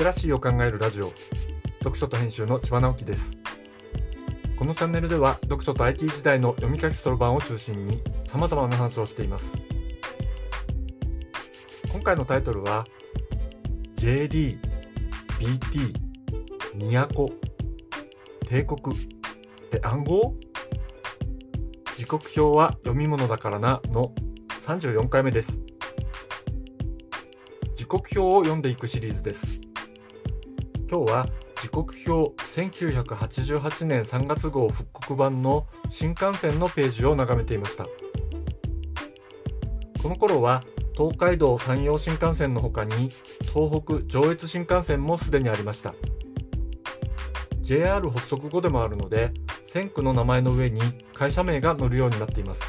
テラシーを考えるラジオ。読書と編集の千葉直樹です。このチャンネルでは読書と IT 時代の読み書きそろばんを中心に様々な話をしています。今回のタイトルは JD、BT、都、帝国。って暗号？時刻表は読み物だからなの34回目です。時刻表を読んでいくシリーズです。今日は時刻表1988年3月号復刻版の新幹線のページを眺めていました。この頃は東海道山陽新幹線の他に東北上越新幹線もすでにありました。JR 発足後でもあるので線区の名前の上に会社名が載るようになっています。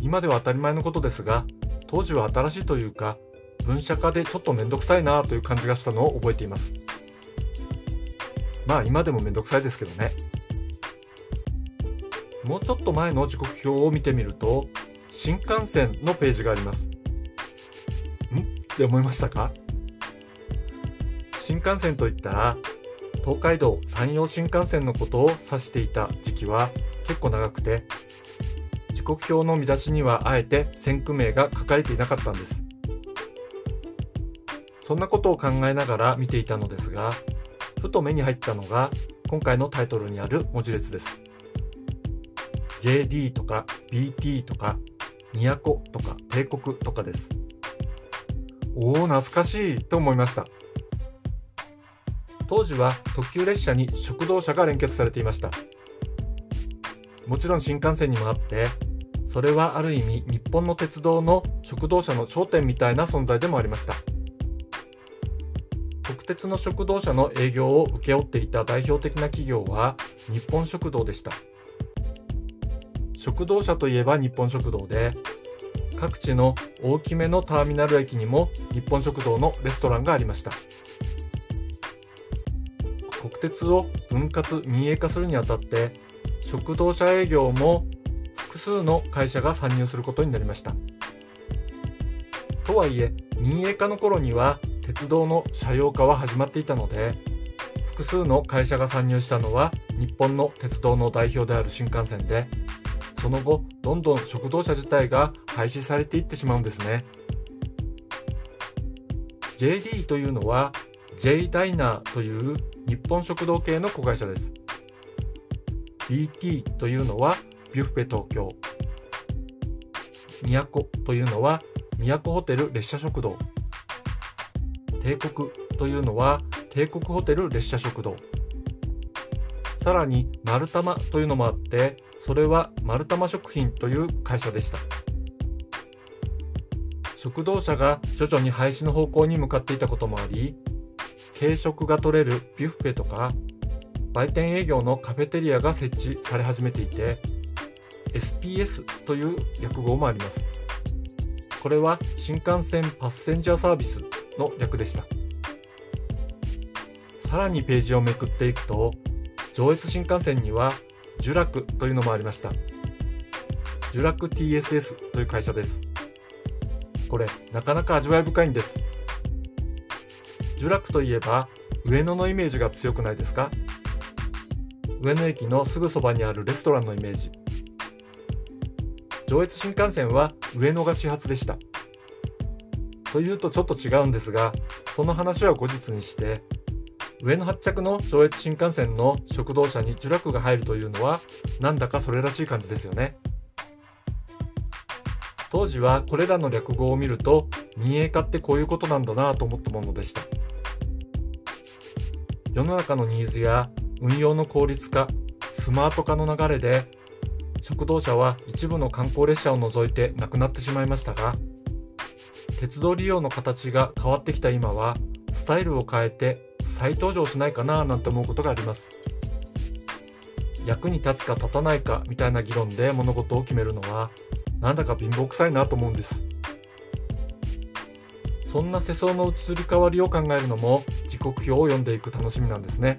今では当たり前のことですが当時は新しいというか分社化でちょっとめんどくさいなという感じがしたのを覚えています。まあ今でもめんどくさいですけどね。もうちょっと前の時刻表を見てみると新幹線のページがあります。ん？って思いましたか？新幹線といったら東海道山陽新幹線のことを指していた時期は結構長くて時刻表の見出しにはあえて線区名が書かれていなかったんです。そんなことを考えながら見ていたのですがふと目に入ったのが今回のタイトルにある文字列です。JD とか BT とか都とか帝国とかです。おお懐かしいと思いました。当時は特急列車に食堂車が連結されていました。もちろん新幹線にもあってそれはある意味日本の鉄道の食堂車の頂点みたいな存在でもありました。鉄の食堂車の営業を請け負っていた代表的な企業は日本食堂でした。食堂車といえば日本食堂で各地の大きめのターミナル駅にも日本食堂のレストランがありました。国鉄を分割民営化するにあたって食堂車営業も複数の会社が参入することになりました。とはいえ民営化の頃には鉄道の車用化は始まっていたので複数の会社が参入したのは日本の鉄道の代表である新幹線でその後どんどん食堂車自体が廃止されていってしまうんですね。JD というのは J ダイナーという日本食堂系の子会社です。BT というのはビュッフェ東京。都というのは都ホテル列車食堂。帝国というのは帝国ホテル列車食堂。さらに丸玉というのもあってそれは丸玉食品という会社でした。食堂車が徐々に廃止の方向に向かっていたこともあり軽食が取れるビュッフェとか売店営業のカフェテリアが設置され始めていて SPS という略語もあります。これは新幹線パッセンジャーサービスの略でした。さらにページをめくっていくと上越新幹線にはジュラクというのもありました。ジュラク TSS という会社です。これなかなか味わい深いんです。ジュラクといえば上野のイメージが強くないですか？上野駅のすぐそばにあるレストランのイメージ。上越新幹線は上野が始発でした。というとちょっと違うんですがその話は後日にして上野発着の上越新幹線の食堂車に呪落が入るというのはなんだかそれらしい感じですよね。当時はこれらの略語を見ると民営化ってこういうことなんだなと思ったものでした。世の中のニーズや運用の効率化スマート化の流れで食堂車は一部の観光列車を除いてなくなってしまいましたが鉄道利用の形が変わってきた今はスタイルを変えて再登場しないかななんて思うことがあります。役に立つか立たないかみたいな議論で物事を決めるのはなんだか貧乏くさいなと思うんです。そんな世相の移り変わりを考えるのも時刻表を読んでいく楽しみなんですね。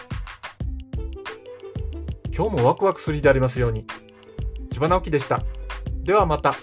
今日もワクワクする日でありますように。千葉直樹でした。ではまた。